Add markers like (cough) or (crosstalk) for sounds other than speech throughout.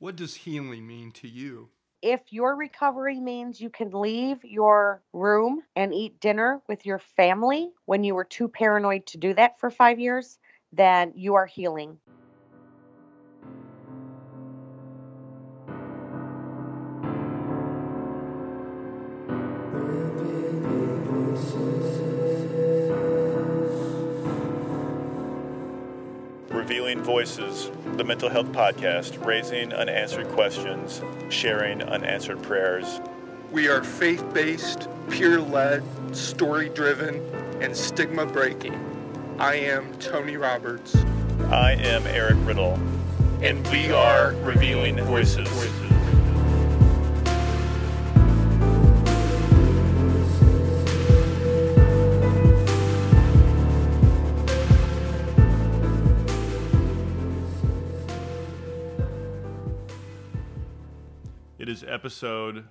What does healing mean to you? If your recovery means you can leave your room and eat dinner with your family when you were too paranoid to do that for five years, then you are healing. Revealing Voices, the mental health podcast, raising unanswered questions, sharing unanswered prayers. We are faith based, peer led, story driven, and stigma breaking. I am Tony Roberts. I am Eric Riddle, and we are Revealing Voices. Episode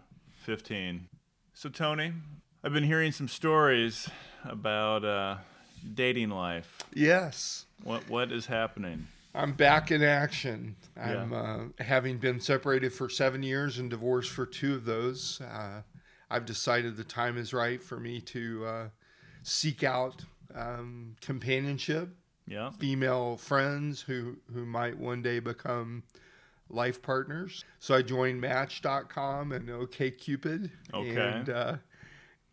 15. So, Tony, I've been hearing some stories about uh, dating life. Yes, What what is happening? I'm back in action. I'm uh, having been separated for seven years and divorced for two of those. Uh, I've decided the time is right for me to uh, seek out um, companionship, Yeah. female friends who, who might one day become life partners. So I joined Match.com and OKCupid. Okay. And uh,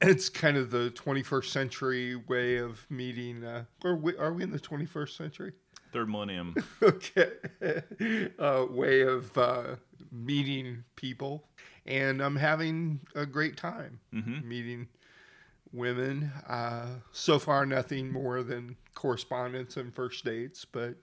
it's kind of the 21st century way of meeting. Uh, or we, are we in the 21st century? Third millennium. (laughs) okay uh, way of uh, meeting people and i'm having a great time Mhm. meeting women uh, so far nothing more than correspondence and first dates but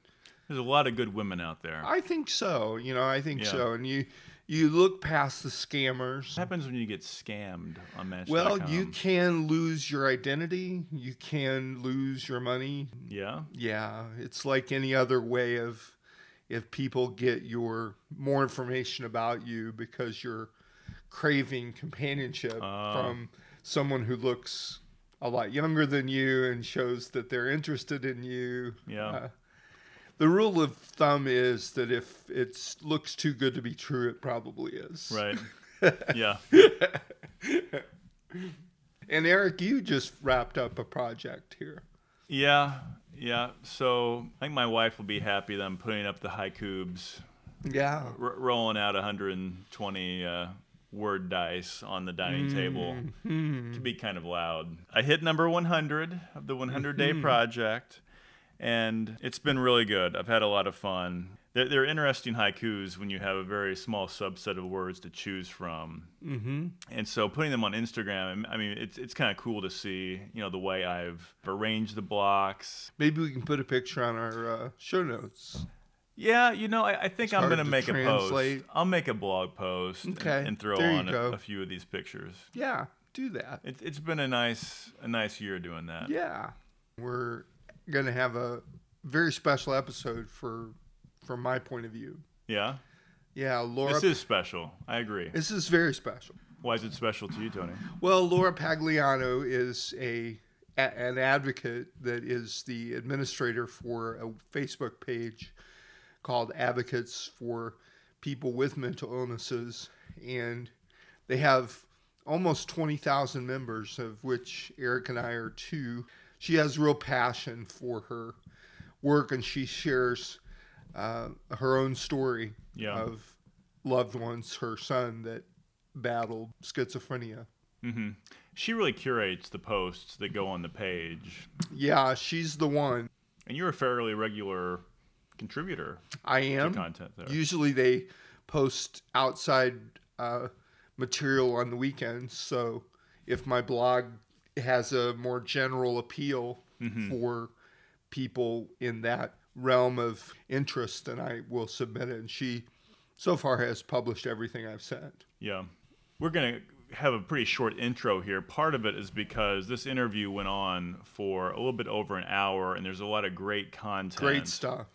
There's a lot of good women out there. i think so you know i think Yeah. so and you you look past the scammers What happens when you get scammed on Match.com? well you can lose your identity you can lose your money Yeah. Yeah, it's like any other way of if people get your more information about you because you're craving companionship Oh. from someone who looks a lot younger than you and shows that they're interested in you. Yeah. Uh, the rule of thumb is that if it looks too good to be true, it probably is. Right. (laughs) yeah. And Eric, you just wrapped up a project here. Yeah. Yeah. So I think my wife will be happy that I'm putting up the haikus, Yeah. r- rolling out 120 uh, word dice on the dining table. Hmm. to be kind of loud. I hit number 100 of the 100 day project, and it's been really good. I've had a lot of fun. They're, they're interesting haikus when you have a very small subset of words to choose from. Mm-hmm. And so putting them on Instagram, I mean, it's, it's kind of cool to see, you know, the way I've arranged the blocks. Maybe we can put a picture on our uh, show notes. Yeah, you know, I, I think I'm going to to make a translate. post. I'll make a blog post and- Okay, and, throw there on a, a few of these pictures. Yeah, do that. It, it's been a nice, a nice year doing that. Yeah. We're going to have a very special episode for from my point of view. Yeah. Yeah, Laura This is special. I agree. this is very special. Why is it special to you, Tony? Well, Laura Pogliano is a, a an advocate that is the administrator for a Facebook page called Advocates for People with Mental Illnesses, and they have almost twenty thousand members, of which Eric and I are two. She has real passion for her work, and she shares uh, her own story Yeah. of loved ones, her son that battled schizophrenia. hmm She really curates the posts that go on the page, Yeah, she's the one. and you're a fairly regular contributor I to am. content there. Usually they post outside uh, material on the weekends. So if my blog has a more general appeal Mm-hmm. for people in that realm of interest, and I will submit it. And she so far has published everything I've sent. Yeah. We're going to have a pretty short intro here. Part of it is because this interview went on for a little bit over an hour, and there's a lot of great content. Great stuff.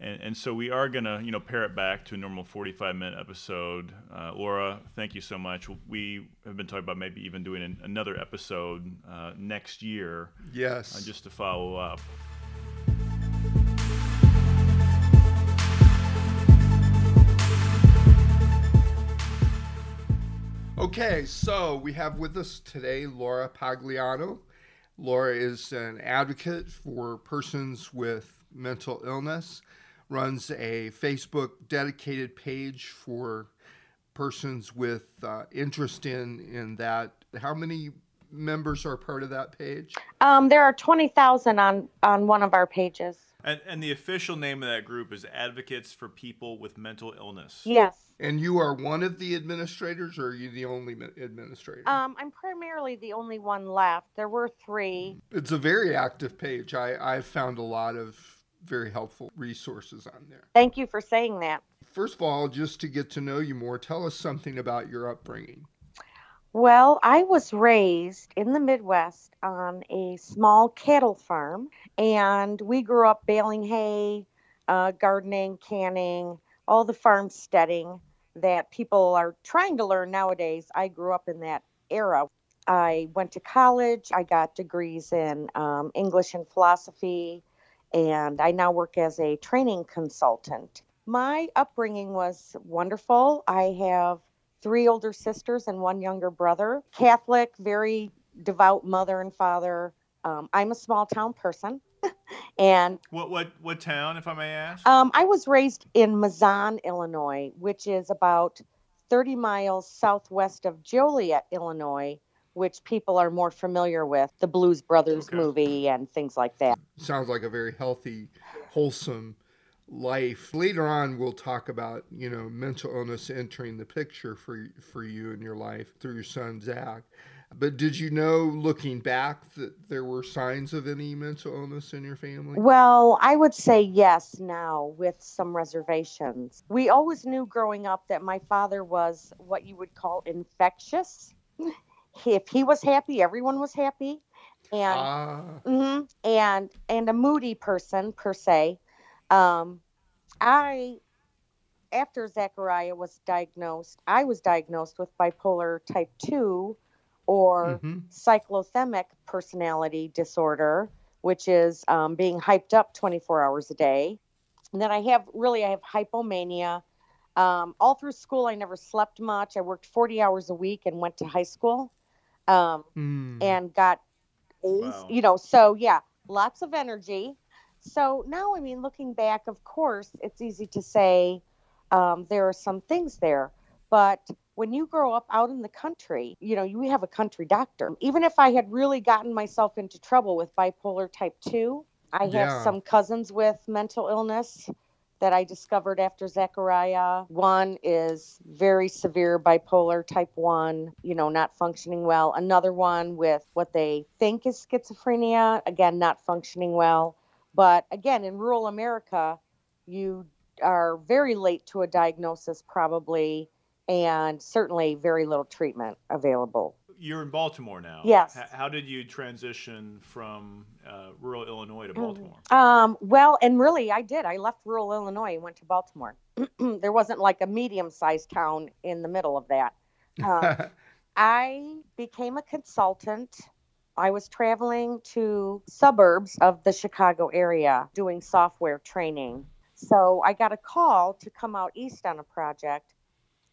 And, and so we are going to, you know, pare it back to a normal 45 minute episode. Uh, Laura, thank you so much. We have been talking about maybe even doing an, another episode uh, next year Yes. uh, just to follow up. Okay, so we have with us today Laura Pogliano. Laura is an advocate for persons with mental illness, runs a Facebook dedicated page for persons with uh, interest in in that. How many members are part of that page? Um, there are 20,000 on, on one of our pages. And, and the official name of that group is Advocates for People with Mental Illness. Yes. And you are one of the administrators, or are you the only administrator? Um, I'm primarily the only one left. There were three. it's a very active page. I, I've found a lot of very helpful resources on there. Thank you for saying that. First of all, just to get to know you more, tell us something about your upbringing. Well, I was raised in the Midwest on a small cattle farm, and we grew up baling hay, uh, gardening, canning, all the farmsteading that people are trying to learn nowadays. I grew up in that era. I went to college, I got degrees in um, English and philosophy, and I now work as a training consultant. My upbringing was wonderful. I have three older sisters and one younger brother. Catholic, very devout mother and father. Um, I'm a small town person, (laughs) and What what what town, if I may ask? um, I was raised in Mazon, Illinois, which is about 30 miles southwest of Joliet, Illinois, which people are more familiar with, the Blues Brothers Okay. movie and things like that. Sounds like a very healthy, wholesome life. Later on, we'll talk about you know mental illness entering the picture for for you in your life through your son Zach. But did you know, looking back, that there were signs of any mental illness in your family? Well, I would say yes now with some reservations. We always knew growing up that my father was what you would call infectious. (laughs) If he was happy, everyone was happy. And Ah, hmm and and a moody person per se. Um, I after Zachariah was diagnosed, I was diagnosed with bipolar type two, or mhm. cyclothymic personality disorder, which is um, being hyped up 24 hours a day. And then I have really I have hypomania. Um, all through school, I never slept much. I worked 40 hours a week and went to high school. Um, Mm. and got A's, Wow. you know, so yeah, lots of energy. So now, I mean, looking back, of course, it's easy to say um, there are some things there. But when you grow up out in the country, you know, you have a country doctor. Even if I had really gotten myself into trouble with bipolar type 2, I have Yeah. some cousins with mental illness that I discovered after Zechariah. One is very severe bipolar type 1, you know, not functioning well. Another one with what they think is schizophrenia, again, not functioning well. But again, in rural America, you are very late to a diagnosis, probably, and certainly very little treatment available. You're in Baltimore now. Yes. H- how did you transition from uh, rural Illinois to Baltimore? Um, well, and really, I did. I left rural Illinois and went to Baltimore. (clears throat) there wasn't like a medium sized town in the middle of that. Um, (laughs) I became a consultant. I was traveling to suburbs of the Chicago area doing software training. So I got a call to come out east on a project,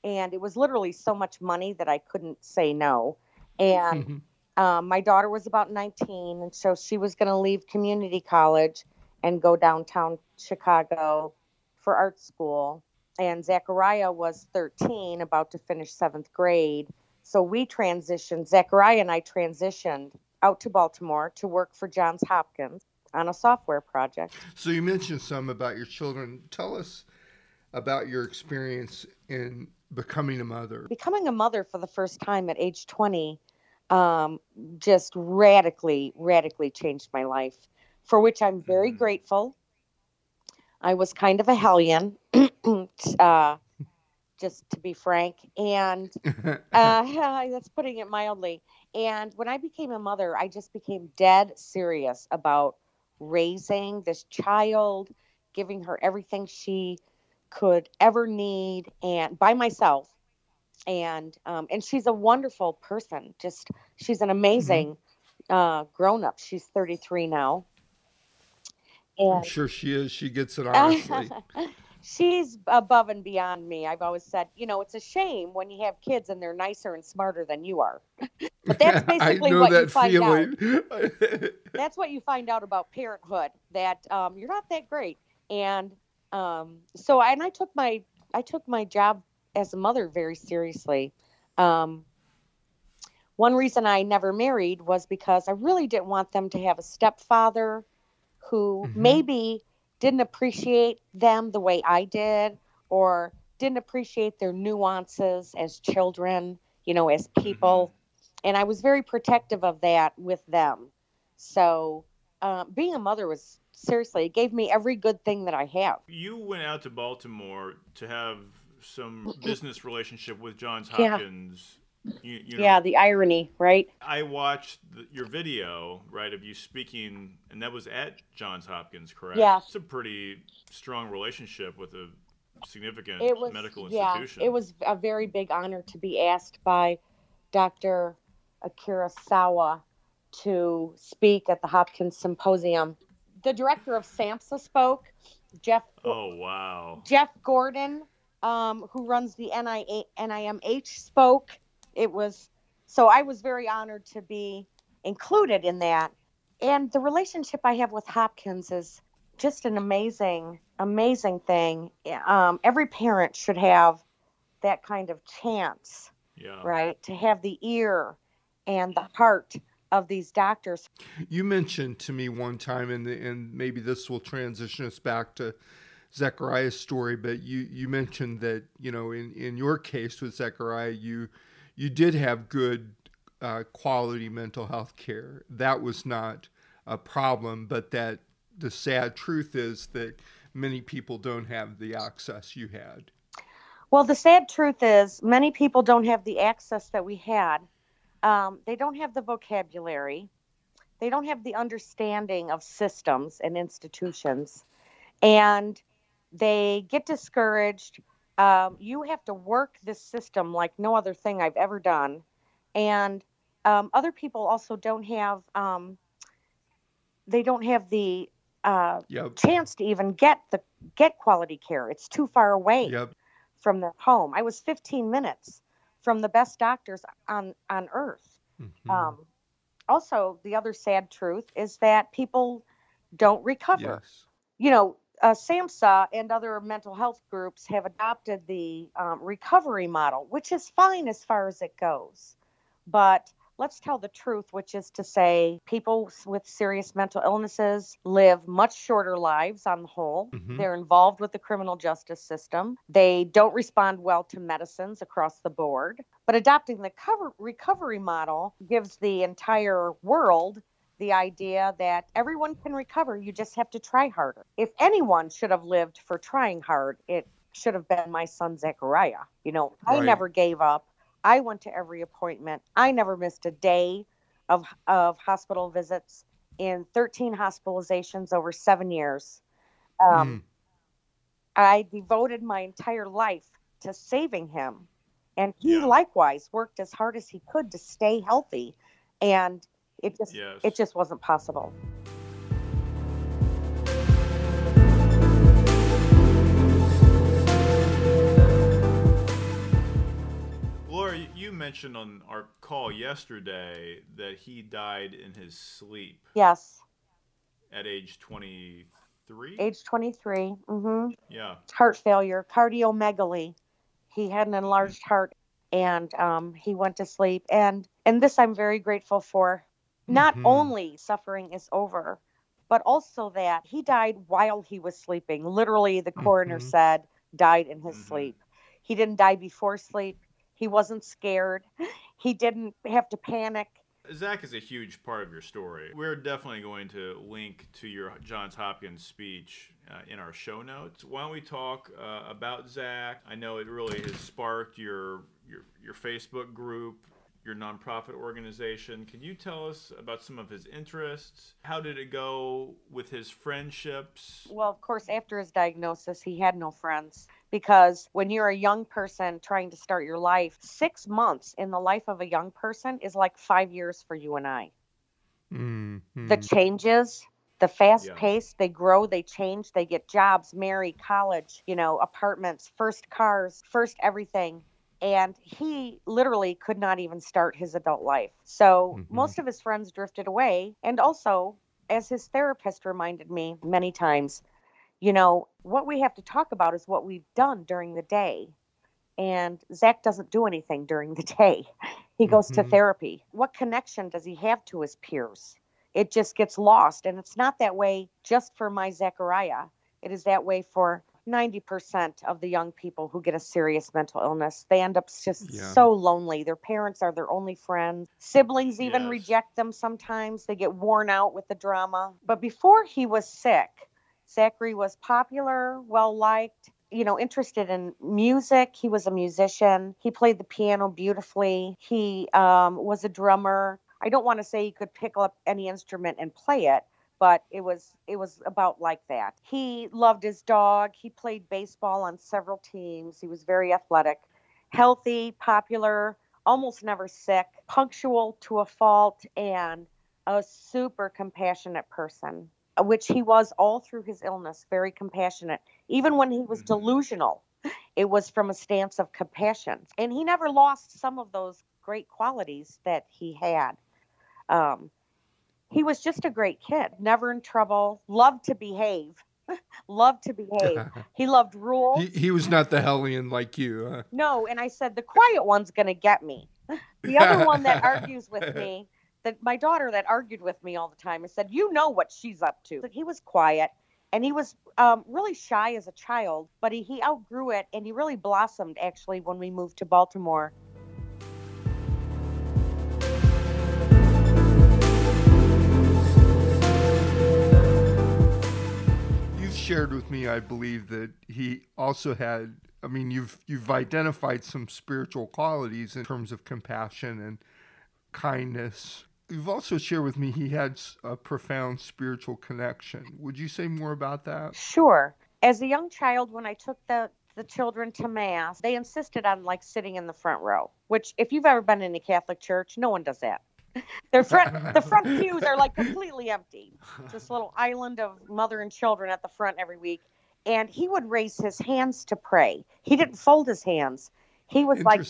and it was literally so much money that I couldn't say no. And um, my daughter was about 19, and so she was going to leave community college and go downtown Chicago for art school. And Zachariah was 13, about to finish seventh grade. So we transitioned, Zachariah and I transitioned out to Baltimore to work for Johns Hopkins on a software project. so you mentioned some about your children. Tell us about your experience in becoming a mother. Becoming a mother for the first time at age 20 um, just radically, radically changed my life, for which I'm very Mhm. grateful. I was kind of a hellion, (clears throat) uh, just to be frank. And (laughs) uh, (laughs) that's putting it mildly. And when I became a mother, I just became dead serious about raising this child, giving her everything she could ever need, and by myself. And um, and she's a wonderful person. Just she's an amazing uh, grown up. She's 33 now. I'm sure she is. She gets it (laughs) honestly. she's above and beyond me. I've always said, you know, it's a shame when you have kids and they're nicer and smarter than you are. (laughs) but that's basically what you find feeling. out. (laughs) that's what you find out about parenthood that um, you're not that great. And um, so, and I took my I took my job as a mother very seriously. Um, one reason I never married was because I really didn't want them to have a stepfather who mm-hmm. maybe didn't appreciate them the way I did or didn't appreciate their nuances as children, you know, as people. Mm-hmm. And I was very protective of that with them. So uh, being a mother was seriously, it gave me every good thing that I have. You went out to Baltimore to have some business relationship with Johns Hopkins. You, you know, yeah, the irony, right? I watched the, your video, right, of you speaking, and that was at Johns Hopkins, correct? Yeah. It's a pretty strong relationship with a significant it was, medical institution. Yeah, it was a very big honor to be asked by Dr. Akira Sawa to speak at the Hopkins Symposium. The director of SAMHSA spoke, Jeff. Oh, wow. Jeff Gordon, um, who runs the NIMH, spoke it was so I was very honored to be included in that. And the relationship I have with Hopkins is just an amazing, amazing thing. Um, every parent should have that kind of chance, yeah. right? To have the ear and the heart of these doctors. You mentioned to me one time, and and maybe this will transition us back to Zechariah's story, but you you mentioned that you know in in your case with Zechariah, you you did have good uh, quality mental health care. That was not a problem, but that the sad truth is that many people don't have the access you had. Well, the sad truth is many people don't have the access that we had. Um, they don't have the vocabulary. They don't have the understanding of systems and institutions. And they get discouraged um, you have to work this system like no other thing I've ever done. And um, other people also don't have, um, they don't have the uh, yep. chance to even get the get quality care. It's too far away yep. from their home. I was 15 minutes from the best doctors on on earth. Mm-hmm. Um, also, the other sad truth is that people don't recover. Yes. You know, uh, SAMHSA and other mental health groups have adopted the um, recovery model, which is fine as far as it goes. But let's tell the truth, which is to say, people with serious mental illnesses live much shorter lives on the whole. Mm-hmm. They're involved with the criminal justice system. They don't respond well to medicines across the board. But adopting the cover- recovery model gives the entire world the idea that everyone can recover. You just have to try harder. If anyone should have lived for trying hard, it should have been my son Zechariah. You know, right. I never gave up. I went to every appointment. I never missed a day of of hospital visits in 13 hospitalizations over seven years. Um, mm. I devoted my entire life to saving him. And he yeah. likewise worked as hard as he could to stay healthy. And it just yes. it just wasn't possible. Laura, you mentioned on our call yesterday that he died in his sleep. Yes. At age 23? Age 23. Mm-hmm. Yeah. Heart failure, cardiomegaly. He had an enlarged heart and um, he went to sleep. And, and this I'm very grateful for not mm-hmm. only suffering is over, but also that he died while he was sleeping. Literally, the coroner mm-hmm. said died in his mm-hmm. sleep. He didn't die before sleep. He wasn't scared. (laughs) He didn't have to panic. Zach is a huge part of your story. We're definitely going to link to your Johns Hopkins speech uh, in our show notes. Why don't we talk uh, about Zach? I know it really has sparked your your, your Facebook group your nonprofit organization. Can you tell us about some of his interests? How did it go with his friendships? Well, of course, after his diagnosis, he had no friends because when you're a young person trying to start your life, six months in the life of a young person is like five years for you and I. Mm-hmm. The changes the fast Yeah. pace they grow they change they get jobs marry college you know apartments first cars first everything and he literally could not even start his adult life so Mhm. most of his friends drifted away and also as his therapist reminded me many times you know what we have to talk about is what we've done during the day and zach doesn't do anything during the day (laughs) he goes to Mhm. therapy what connection does he have to his peers it just gets lost. And it's not that way just for my Zachariah. It is that way for 90% of the young people who get a serious mental illness. They end up just Yeah. so lonely. Their parents are their only friends. Siblings even Yes. reject them sometimes. They get worn out with the drama. But before he was sick, Zachary was popular, well liked, you know, interested in music. He was a musician. He played the piano beautifully. He um, was a drummer. I don't want to say he could pick up any instrument and play it, but it was it was about like that. He loved his dog. He played baseball on several teams. He was very athletic, healthy, popular, almost never sick, punctual to a fault, and a super compassionate person, which he was all through his illness, very compassionate. Even when he was Mhm. delusional, it was from a stance of compassion. And he never lost some of those great qualities that he had. Um, he was just a great kid, never in trouble, loved to behave, (laughs) loved to behave. (laughs) He loved rules. he, he was not the hellion like you. Huh? No, and I said the quiet one's going to get me. (laughs) The other one that argues with me, that my daughter that argued with me all the time, I said, "You know what she's up to." He was quiet, and he was um, really shy as a child, but he, he outgrew it, and he really blossomed actually when we moved to Baltimore. Shared with me, I believe, that he also had. I mean, you've you've identified some spiritual qualities in terms of compassion and kindness. You've also shared with me he had a profound spiritual connection. Would you say more about that? Sure. As a young child, when I took the the children to mass, they insisted on like sitting in the front row. Which, if you've ever been in a Catholic church, no one does that. Their front, the front (laughs) pews are like completely empty. This little island of mother and children at the front every week, and he would raise his hands to pray. He didn't fold his hands. He was like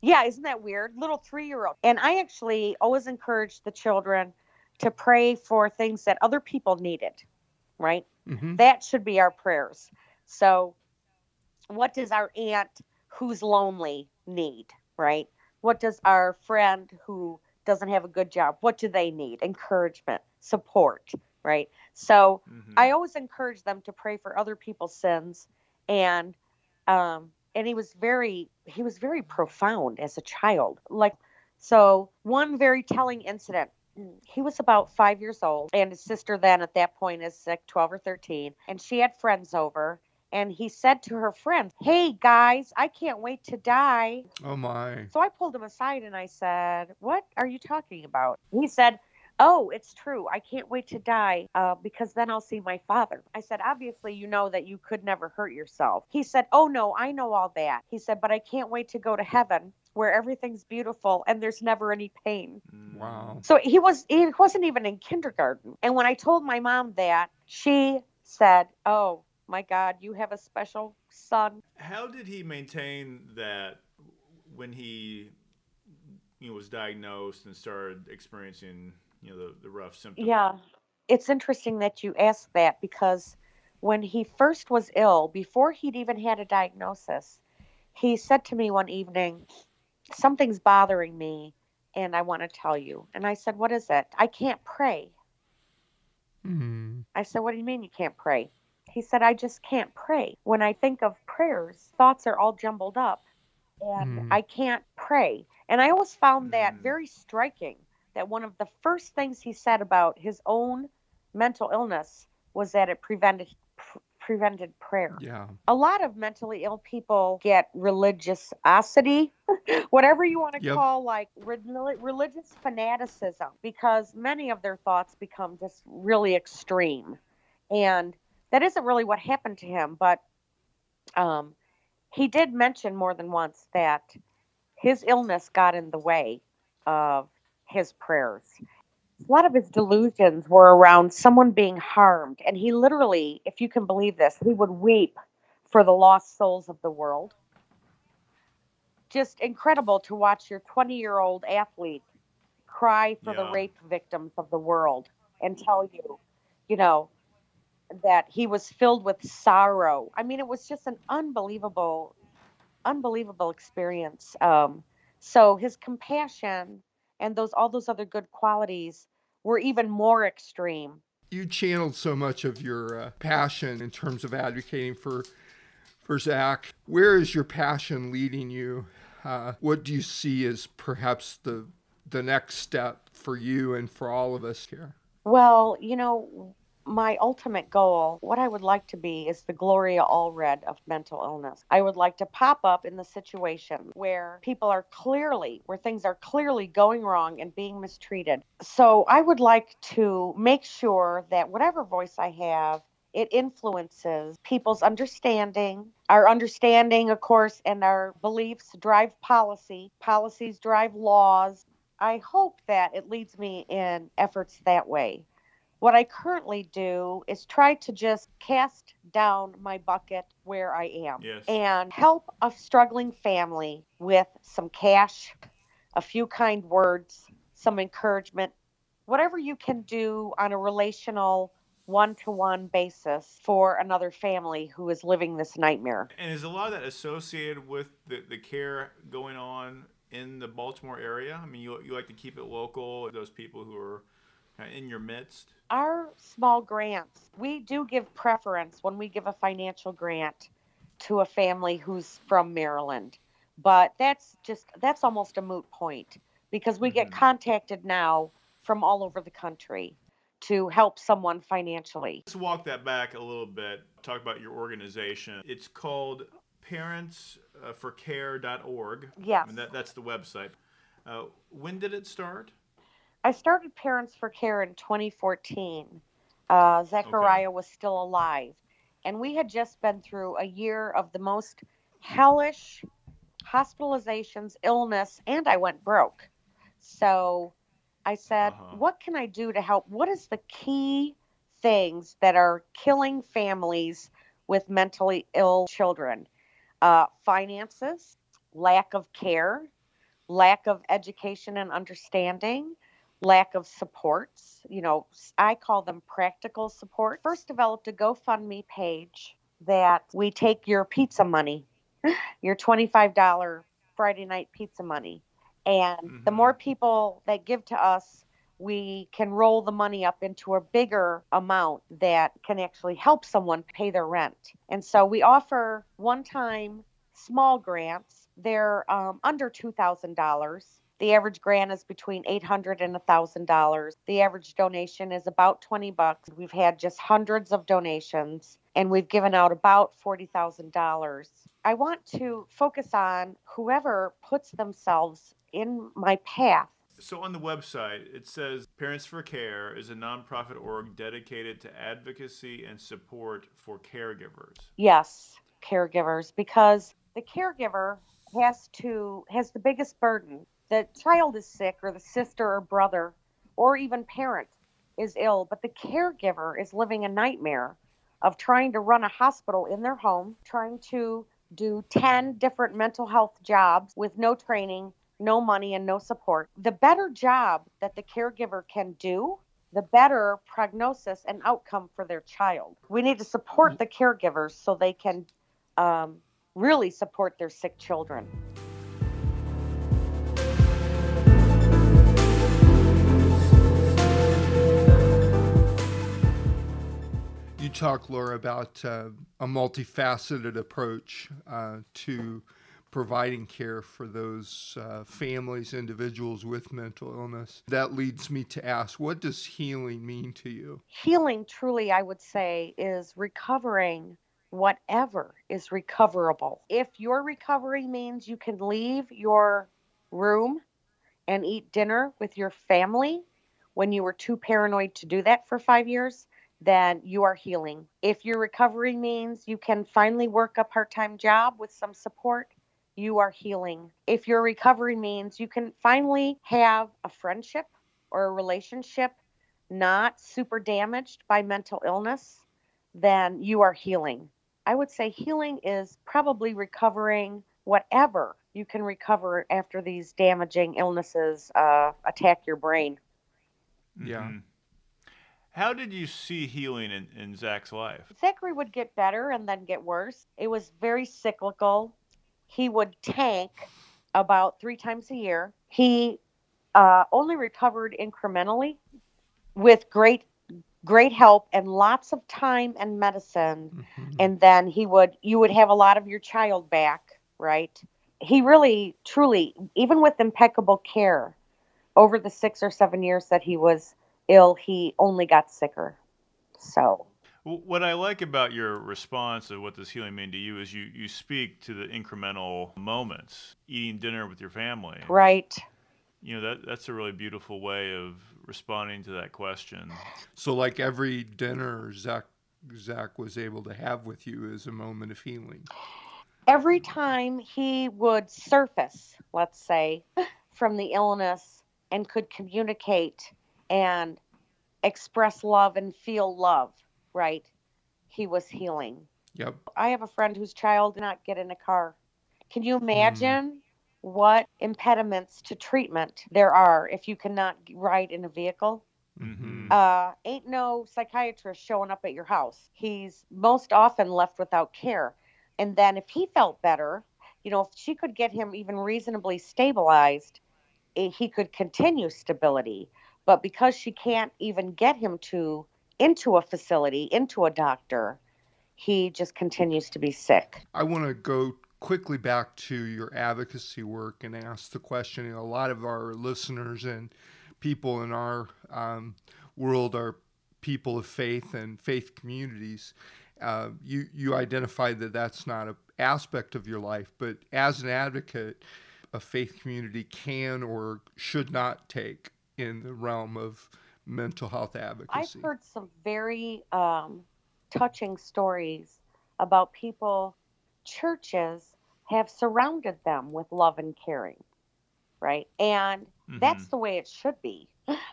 yeah, isn't that weird? Little three year old. And I actually always encouraged the children to pray for things that other people needed, right? hmm That should be our prayers. So, what does our aunt who's lonely need, right? What does our friend who doesn't have a good job, what do they need? Encouragement, support, right? So, Mhm. I always encourage them to pray for other people's sins, and um, and he was very he was very profound as a child. Like, so one very telling incident. He was about five years old, and his sister then at that point is like twelve or thirteen, and she had friends over. And he said to her friends, "Hey guys, I can't wait to die." Oh my. So I pulled him aside and I said, What are you talking about? He said, Oh, it's true. I can't wait to die uh, because then I'll see my father. I said, Obviously, you know that you could never hurt yourself. He said, Oh, no, I know all that. He said, But I can't wait to go to heaven where everything's beautiful and there's never any pain. Mm. Wow. So he was he wasn't even in kindergarten. And when I told my mom that, she said, "Oh, my god, you have a special son." How did he maintain that when he you know, was diagnosed and started experiencing you know the, the rough symptoms? Yeah. It's interesting that you ask that because when he first was ill, before he'd even had a diagnosis, he said to me one evening, Something's bothering me and I want to tell you. And I said, What is it? I can't pray. Hmm. I said, What do you mean you can't pray? He said, I just can't pray. When I think of prayers, thoughts are all jumbled up and Hmm. I can't pray. And I always found that Hmm. very striking that one of the first things he said about his own mental illness was that it prevented pr- prevented prayer. Yeah. A lot of mentally ill people get religiosity, (laughs) whatever you want to Yep. call like re- religious fanaticism, because many of their thoughts become just really extreme. And that isn't really what happened to him, but um, he did mention more than once that his illness got in the way of his prayers. a lot of his delusions were around someone being harmed. And he literally, if you can believe this, he would weep for the lost souls of the world. Just incredible to watch your 20 year old athlete cry for yeah. the rape victims of the world and tell you, you know, that he was filled with sorrow. I mean, it was just an unbelievable, unbelievable experience. Um, so his compassion and those all those other good qualities were even more extreme. You channeled so much of your uh, passion in terms of advocating for for Zach. Where is your passion leading you? Uh, what do you see as perhaps the the next step for you and for all of us here? Well, you know, my ultimate goal, what I would like to be, is the Gloria Allred of mental illness. I would like to pop up in the situation where people are clearly, where things are clearly going wrong and being mistreated. So I would like to make sure that whatever voice I have, it influences people's understanding. Our understanding, of course, and our beliefs drive policy. Policies drive laws. I hope that it leads me in efforts that way. What I currently do is try to just cast down my bucket where I am yes. and help a struggling family with some cash, a few kind words, some encouragement, whatever you can do on a relational one to one basis for another family who is living this nightmare. And is a lot of that associated with the, the care going on in the Baltimore area? I mean, you, you like to keep it local, those people who are in your midst? Our small grants, we do give preference when we give a financial grant to a family who's from Maryland. But that's just that's almost a moot point because we mm-hmm. get contacted now from all over the country to help someone financially. Let's walk that back a little bit. Talk about your organization. It's called parentsforcare.org. Yes. I mean, that, that's the website. Uh, when did it start? I started Parents for Care in 2014. Uh, Zechariah okay. was still alive. And we had just been through a year of the most hellish hospitalizations, illness, and I went broke. So I said, uh-huh. What can I do to help? What is the key things that are killing families with mentally ill children? Uh, finances, lack of care, lack of education and understanding, lack of supports. You know, I call them practical support. First developed a GoFundMe page that we take your pizza money, (laughs) your $25 Friday night pizza money. And mm-hmm. the more people that give to us, we can roll the money up into a bigger amount that can actually help someone pay their rent. And so we offer one time small grants. They're um, under $2,000 the average grant is between 800 and $1,000. The average donation is about 20 bucks. We've had just hundreds of donations and we've given out about $40,000. I want to focus on whoever puts themselves in my path so on the website, it says Parents for Care is a nonprofit org dedicated to advocacy and support for caregivers. Yes, caregivers, because the caregiver has to has the biggest burden the child is sick or the sister or brother or even parent is ill, but the caregiver is living a nightmare of trying to run a hospital in their home, trying to do 10 different mental health jobs with no training, no money, and no support. The better job that the caregiver can do, the better prognosis and outcome for their child. We need to support the caregivers so they can um, really support their sick children. You talk, Laura, about uh, a multifaceted approach uh, to providing care for those uh, families, individuals with mental illness. That leads me to ask what does healing mean to you? Healing, truly, I would say, is recovering whatever is recoverable. If your recovery means you can leave your room and eat dinner with your family when you were too paranoid to do that for five years, then you are healing. If your recovery means you can finally work a part time job with some support, you are healing. If your recovery means you can finally have a friendship or a relationship not super damaged by mental illness, then you are healing. I would say healing is probably recovering whatever you can recover after these damaging illnesses uh, attack your brain. Yeah. Mhm. How did you see healing in, in Zach's life? Zachary would get better and then get worse. It was very cyclical. He would tank about three times a year. He uh, only recovered incrementally with great, great help and lots of time and medicine. Mhm. And then he would, you would have a lot of your child back, right? He really, truly, even with impeccable care, over the six or seven years that he was ill, he only got sicker. So. What I like about your response of what does healing mean to you is you, you speak to the incremental moments, eating dinner with your family. Right. You know, that that's a really beautiful way of responding to that question. So, like every dinner Zach Zach was able to have with you is a moment of healing. Every time he would surface, let's say, (laughs) from the illness and could communicate and express love and feel love, right? He was healing. Yep. I have a friend whose child did not get in a car. Can you imagine what impediments to treatment there are if you cannot ride in a vehicle? hmm uh, ain't no psychiatrist showing up at your house. He's most often left without care. And then if he felt better, you know, if she could get him even reasonably stabilized, eh, he could continue stability. But because she can't even get him to into a facility, into a doctor, he just continues to be sick. I want to go quickly back to your advocacy work and ask the question. You know, a lot of our listeners and people in our um, world are people of faith and faith communities. Uh, you you identified that that's not an aspect of your life, but as an advocate, a faith community can or should not take in the realm of mental health advocacy. I've heard some very um, touching stories about people, churches have surrounded them with love and caring, right? And that's Mhm. the way it should be.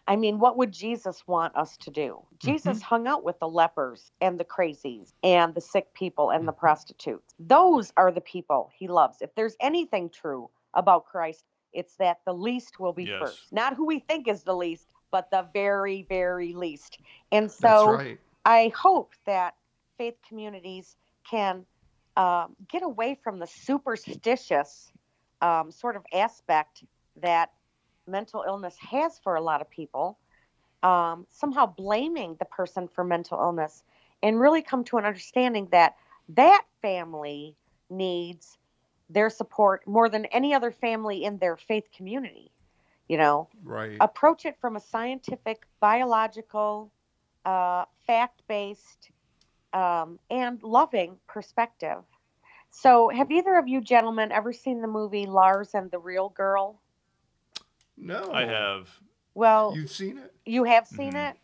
I mean, what would Jesus want us to do? Jesus hung out with the lepers and the crazies and the sick people and the Mhm. prostitutes. Those are the people he loves. If there's anything true about Christ, it's that the least will be Yes. first. Not who we think is the least, but the very, very least. And so right. I hope that faith communities can um, get away from the superstitious um, sort of aspect that mental illness has for a lot of people, um, somehow blaming the person for mental illness, and really come to an understanding that that family needs their support more than any other family in their faith community. You know, Right. approach it from a scientific, biological, uh, fact based, um, and loving perspective. So, have either of you gentlemen ever seen the movie Lars and the Real Girl? no. I have. Well, You've seen it? you have seen Mhm. it?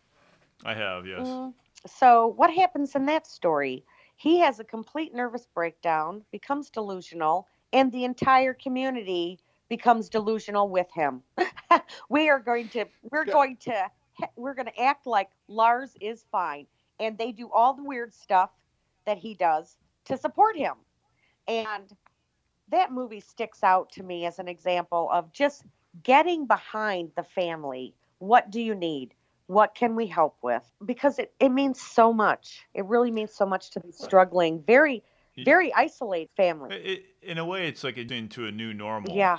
I have, yes. Mm. So, what happens in that story? He has a complete nervous breakdown, becomes delusional, and the entire community becomes delusional with him. (laughs) we are going to, we're Yeah. going to, we're going to act like Lars is fine, and they do all the weird stuff that he does to support him. And that movie sticks out to me as an example of just getting behind the family. What do you need? What can we help with? Because it, it means so much. It really means so much to the struggling, very, very isolated family. It, in a way, it's like it's into a new normal. Yeah,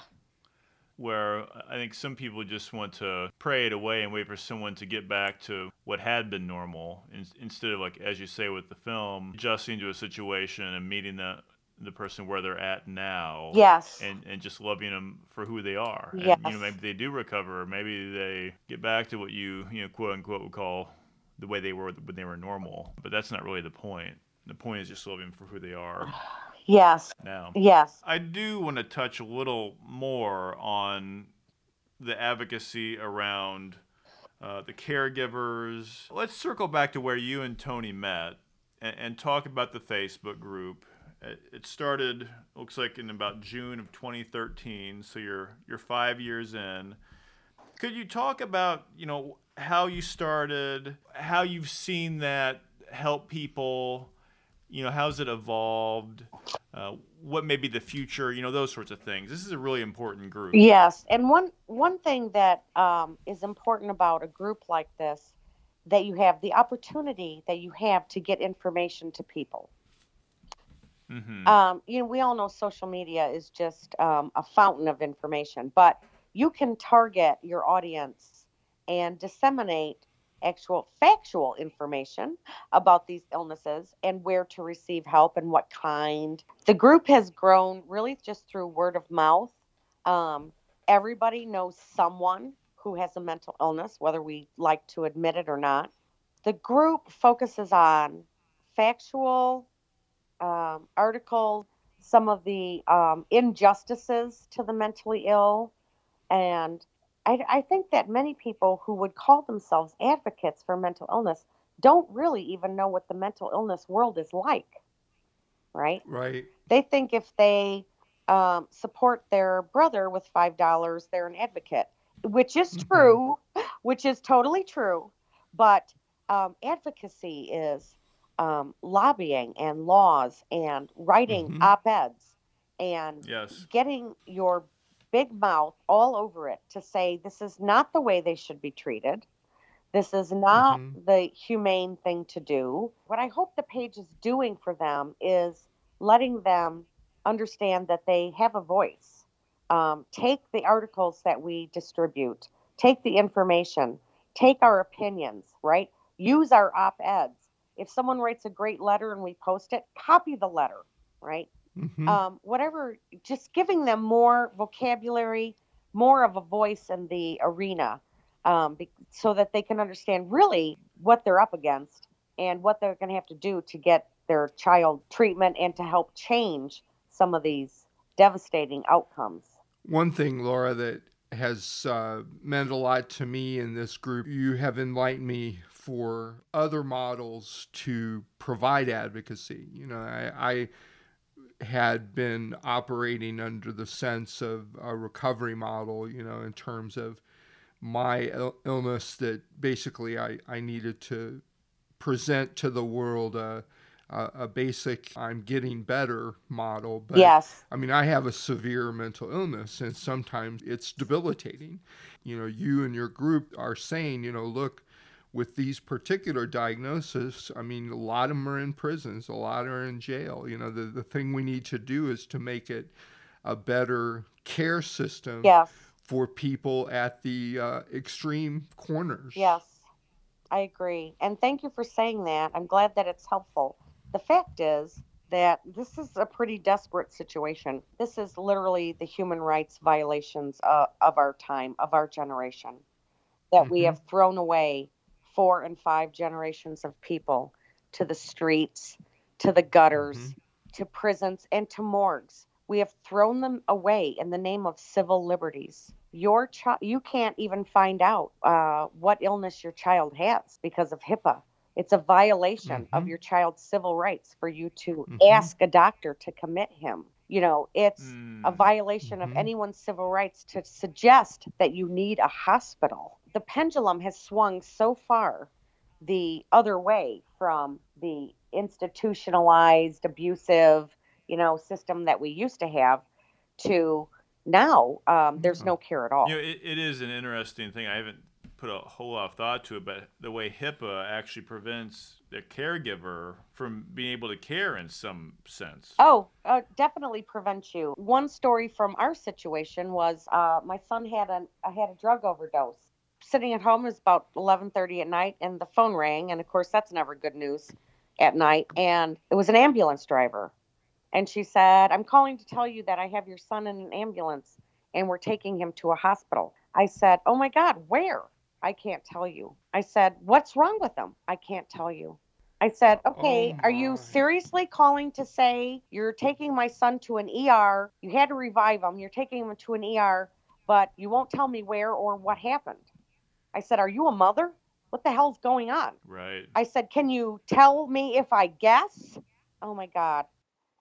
Where I think some people just want to pray it away and wait for someone to get back to what had been normal, in, instead of like, as you say with the film, adjusting to a situation and meeting the the person where they're at now. yes. And, and just loving them for who they are. And, you know, maybe they do recover. Maybe they get back to what you, you know, quote unquote would call the way they were when they were normal. But that's not really the point. The point is just loving them for who they are yes. now. Yes. I do want to touch a little more on the advocacy around uh, the caregivers. Let's circle back to where you and Tony met and, and talk about the Facebook group. It, it started, looks like, in about June of 2013, so you're you're five years in. Could you talk about, you know, how you started, how you've seen that help people, you know, how's it evolved? Uh, what may be the future, you know, those sorts of things. This is a really important group. Yes, and one one thing that um, is important about a group like this, that you have the opportunity that you have to get information to people. Mm-hmm. Um, you know, we all know social media is just um, a fountain of information, but you can target your audience and disseminate actual factual information about these illnesses and where to receive help and what kind. The group has grown really just through word of mouth. Um, everybody knows someone who has a mental illness, whether we like to admit it or not. The group focuses on factual um, articles, some of the um, injustices to the mentally ill, and I, I think that many people who would call themselves advocates for mental illness don't really even know what the mental illness world is like, right? Right. They think if they um, support their brother with five dollars, they're an advocate, which is mm-hmm. true, (laughs) which is totally true. But um, advocacy is um, lobbying and laws and writing mm-hmm. op eds and yes. getting your big mouth all over it to say this is not the way they should be treated. This is not mm-hmm. the humane thing to do. What I hope the page is doing for them is letting them understand that they have a voice. Um, take the articles that we distribute, take the information, take our opinions, right? Use our op eds. If someone writes a great letter and we post it, copy the letter, right? Mm-hmm. um, whatever, just giving them more vocabulary, more of a voice in the arena, um, be, so that they can understand really what they're up against and what they're going to have to do to get their child treatment and to help change some of these devastating outcomes. One thing, Laura, that has uh, meant a lot to me in this group, you have enlightened me for other models to provide advocacy. You know, I, I had been operating under the sense of a recovery model, you know, in terms of my illness that basically I, I needed to present to the world a, a, a, basic I'm getting better model. But yes. I mean, I have a severe mental illness and sometimes it's debilitating. You know, you and your group are saying, you know, look, with these particular diagnoses, I mean, a lot of them are in prisons, a lot are in jail. You know, the, the thing we need to do is to make it a better care system yes. for people at the uh, extreme corners. Yes, I agree. And thank you for saying that. I'm glad that it's helpful. The fact is that this is a pretty desperate situation. This is literally the human rights violations uh, of our time, of our generation, that mm-hmm. we have thrown away four and five generations of people to the streets, to the gutters, mm-hmm. to prisons, and to morgues. We have thrown them away in the name of civil liberties. Your child, you can't even find out uh, what illness your child has because of HIPAA. It's a violation mm-hmm. of your child's civil rights for you to mm-hmm. ask a doctor to commit him. You know, it's mm. a violation of mm-hmm. anyone's civil rights to suggest that you need a hospital the pendulum has swung so far the other way from the institutionalized abusive you know system that we used to have to now um, there's no care at all you know, it, it is an interesting thing i haven't put a whole lot of thought to it but the way hipaa actually prevents the caregiver from being able to care in some sense oh uh, definitely prevents you one story from our situation was uh, my son had an had a drug overdose sitting at home. Was about 11:30 at night, and the phone rang. And of course, that's never good news at night. And it was an ambulance driver, and she said, "I'm calling to tell you that I have your son in an ambulance, and we're taking him to a hospital." I said, "Oh my God, where?" I can't tell you. I said, "What's wrong with them? I can't tell you. I said, okay, oh are you seriously calling to say you're taking my son to an ER? You had to revive him. You're taking him to an ER, but you won't tell me where or what happened. I said, Are you a mother? What the hell's going on? Right. I said, Can you tell me if I guess? Oh my God.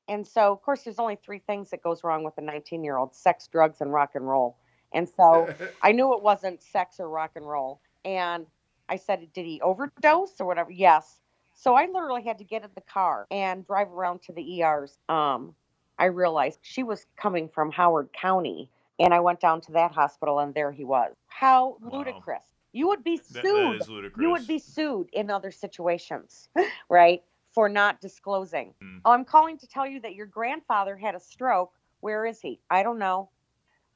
And so, of course, there's only three things that goes wrong with a 19 year old sex, drugs, and rock and roll. And so (laughs) I knew it wasn't sex or rock and roll. And I said, Did he overdose or whatever? Yes. So I literally had to get in the car and drive around to the ERs. Um, I realized she was coming from Howard County. And I went down to that hospital and there he was. How Wow. ludicrous. You would be sued. That, ludicrous. you would be sued in other situations, (laughs) right? For not disclosing. Hmm. Oh, I'm calling to tell you that your grandfather had a stroke. Where is he? I don't know.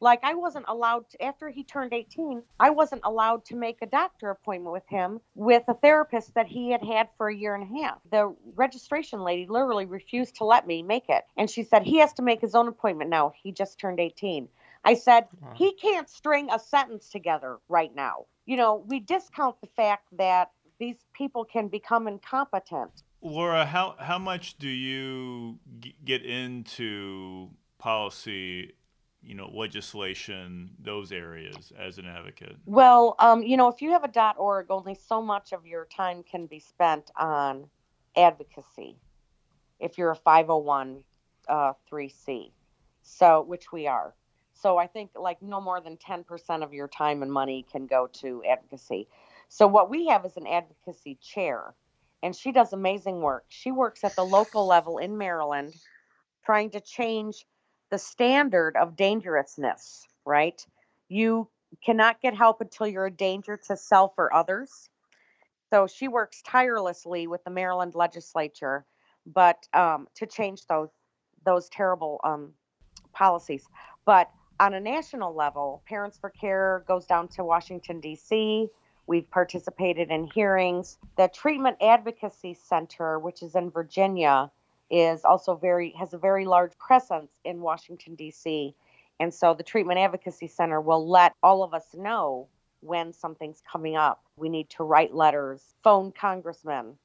Like, I wasn't allowed to, after he turned 18, I wasn't allowed to make a doctor appointment with him with a therapist that he had had for a year and a half. The registration lady literally refused to let me make it. And she said, he has to make his own appointment now. He just turned 18. I said, he can't string a sentence together right now. You know, we discount the fact that these people can become incompetent. Laura, how how much do you g- get into policy, you know, legislation, those areas as an advocate? Well, um, you know, if you have a .org, only so much of your time can be spent on advocacy. If you're a 501 uh, 3C, so which we are. So I think like no more than 10% of your time and money can go to advocacy. So what we have is an advocacy chair, and she does amazing work. She works at the local level in Maryland, trying to change the standard of dangerousness. Right? You cannot get help until you're a danger to self or others. So she works tirelessly with the Maryland legislature, but um, to change those those terrible um, policies. But on a national level, Parents for Care goes down to Washington D.C. We've participated in hearings. The Treatment Advocacy Center, which is in Virginia, is also very has a very large presence in Washington D.C. And so the Treatment Advocacy Center will let all of us know when something's coming up. We need to write letters, phone congressmen,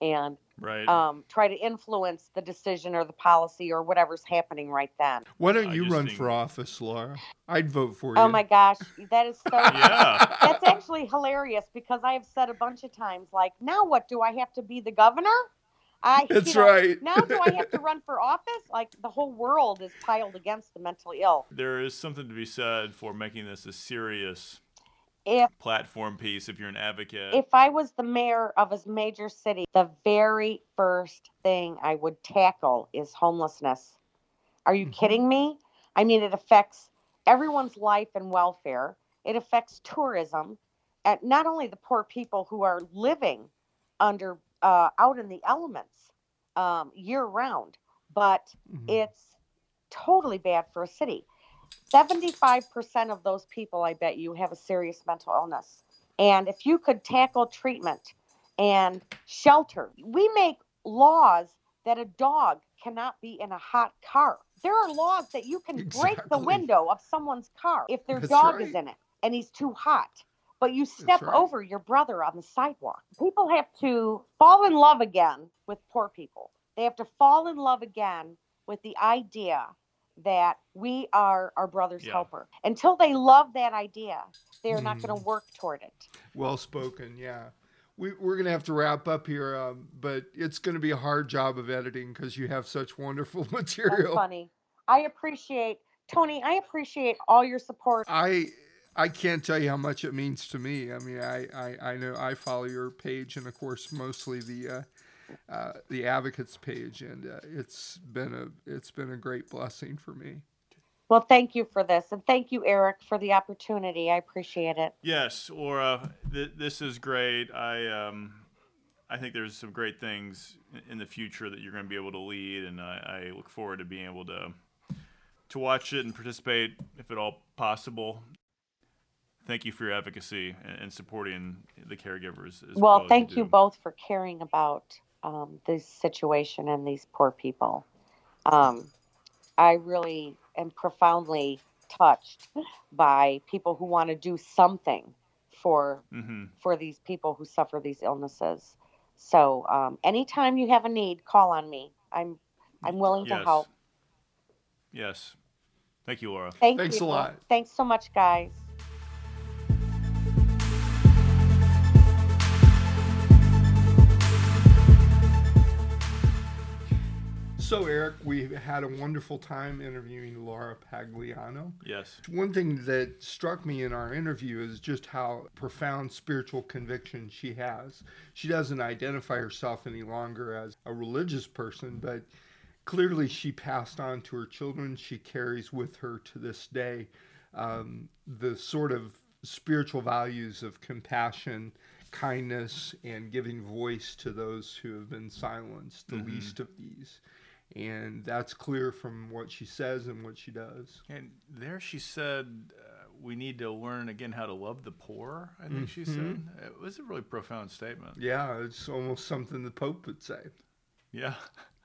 and Right. um, try to influence the decision or the policy or whatever's happening right then. Why don't you run think- for office, Laura? I'd vote for you. Oh my gosh, that is so. (laughs) yeah. That's actually hilarious because I have said a bunch of times, like, now what? Do I have to be the governor? I. you That's know, right. Now do I have to (laughs) run for office? Like the whole world is piled against the mentally ill. There is something to be said for making this a serious If platform piece if you're an advocate. if I was the mayor of a major city, the very first thing I would tackle is homelessness. Are you Mhm. kidding me? I mean, it affects everyone's life and welfare. It affects tourism, and not only the poor people who are living under uh, out in the elements um, year round, but Mhm. it's totally bad for a city. 75% of those people, I bet you, have a serious mental illness. And if you could tackle treatment and shelter, we make laws that a dog cannot be in a hot car. There are laws that you can break the window of someone's car if their That's dog is in it and he's too hot. But you step right. over your brother on the sidewalk. People have to fall in love again with poor people. They have to fall in love again with the idea that we are our brother's Yeah. helper. Until they love that idea, they're not going Mm. to work toward it. Well spoken. Yeah. We, we're going to have to wrap up here, um, but it's going to be a hard job of editing because you have such wonderful (laughs) That's material. funny. I appreciate Tony. I appreciate all your support. I I can't tell you how much it means to me. I mean, I, I, I know I follow your page, and of course, mostly the uh, uh, the advocates page, and uh, it's been a it's been a great blessing for me. Well, thank you for this, and thank you, Eric, for the opportunity. I appreciate it. Yes, Laura, th- this is great. I um, I think there's some great things in- in the future that you're going to be able to lead, and I, I look forward to being able to to watch it and participate if at all possible. Thank you for your advocacy and, and supporting the caregivers. As well, as thank you do. both for caring about um, this situation and these poor people. Um, I really am profoundly touched by people who want to do something for Mhm. for these people who suffer these illnesses. So, um, anytime you have a need, call on me. I'm I'm willing to Yes. help. Yes. Thank you, Laura. Thank Thanks a lot. Thanks so much, guys. So, Eric, we had a wonderful time interviewing Laura Pogliano. Yes. One thing that struck me in our interview is just how profound spiritual conviction she has. She doesn't identify herself any longer as a religious person, but clearly she passed on to her children. She carries with her to this day um, the sort of spiritual values of compassion, kindness, and giving voice to those who have been silenced, the mm-hmm. least of these and that's clear from what she says and what she does. And there she said, uh, "We need to learn again how to love the poor." I think mm-hmm. she said it was a really profound statement. Yeah, it's almost something the Pope would say. Yeah, (laughs)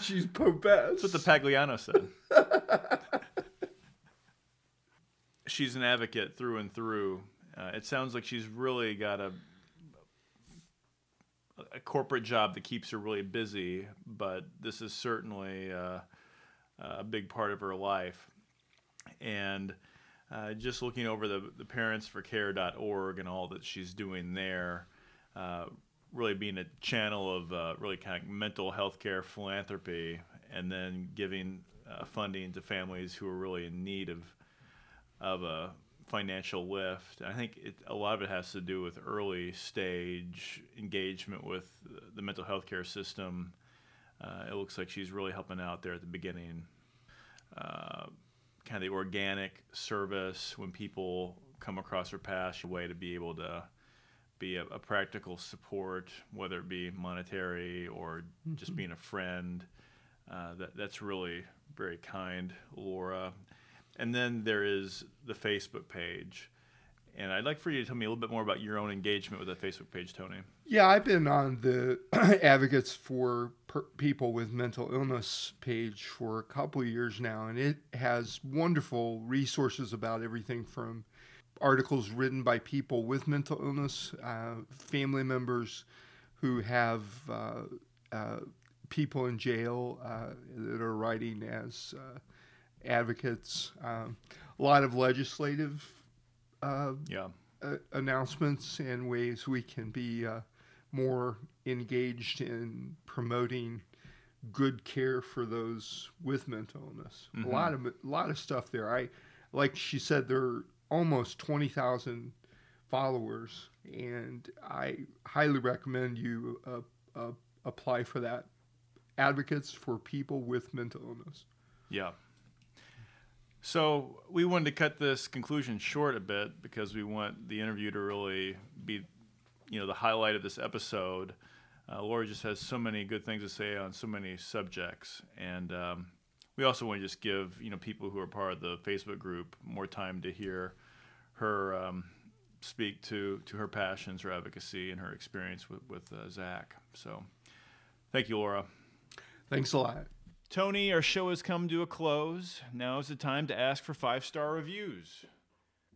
she's Popess. That's what the Pogliano said. (laughs) she's an advocate through and through. Uh, it sounds like she's really got a a corporate job that keeps her really busy, but this is certainly uh, a big part of her life. And uh, just looking over the, the parentsforcare.org and all that she's doing there, uh, really being a channel of uh, really kind of mental health care philanthropy, and then giving uh, funding to families who are really in need of of a financial lift. I think it, a lot of it has to do with early stage engagement with the mental health care system. Uh, it looks like she's really helping out there at the beginning. Uh, kind of the organic service when people come across her path, a way to be able to be a, a practical support, whether it be monetary or mm-hmm. just being a friend. Uh, that that's really very kind, Laura. And then there is the Facebook page. And I'd like for you to tell me a little bit more about your own engagement with that Facebook page, Tony. Yeah, I've been on the (clears throat) Advocates for per- People with Mental Illness page for a couple of years now, and it has wonderful resources about everything from articles written by people with mental illness, uh, family members who have uh, uh, people in jail uh, that are writing as uh, advocates, um, a lot of legislative uh, yeah. uh, announcements and ways we can be uh, more engaged in promoting good care for those with mental illness. Mm-hmm. A lot of a lot of stuff there. I like she said there are almost twenty thousand followers, and I highly recommend you uh, uh, apply for that. Advocates for people with mental illness. Yeah, so we wanted to cut this conclusion short a bit because we want the interview to really be, you know, the highlight of this episode. Uh, Laura just has so many good things to say on so many subjects, and um, we also want to just give you know people who are part of the Facebook group more time to hear her um, speak to to her passions, her advocacy, and her experience with with uh, Zach. So, thank you, Laura. Thanks a lot. Tony, our show has come to a close. Now is the time to ask for five star reviews.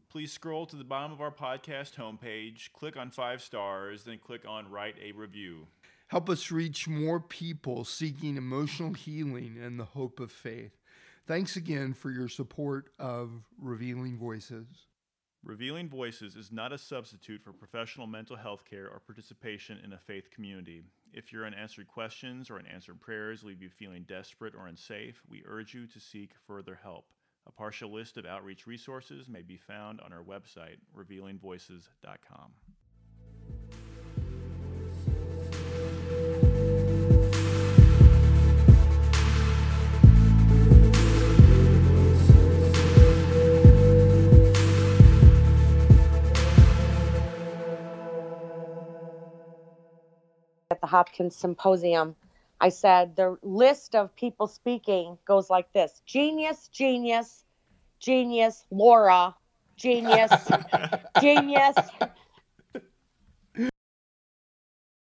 Please scroll to the bottom of our podcast homepage, click on five stars, then click on Write a Review. Help us reach more people seeking emotional healing and the hope of faith. Thanks again for your support of Revealing Voices. Revealing Voices is not a substitute for professional mental health care or participation in a faith community. If your unanswered questions or unanswered prayers leave you feeling desperate or unsafe, we urge you to seek further help. A partial list of outreach resources may be found on our website, revealingvoices.com. Hopkins Symposium, I said the list of people speaking goes like this. Genius, genius, genius, Laura, genius, (laughs) genius,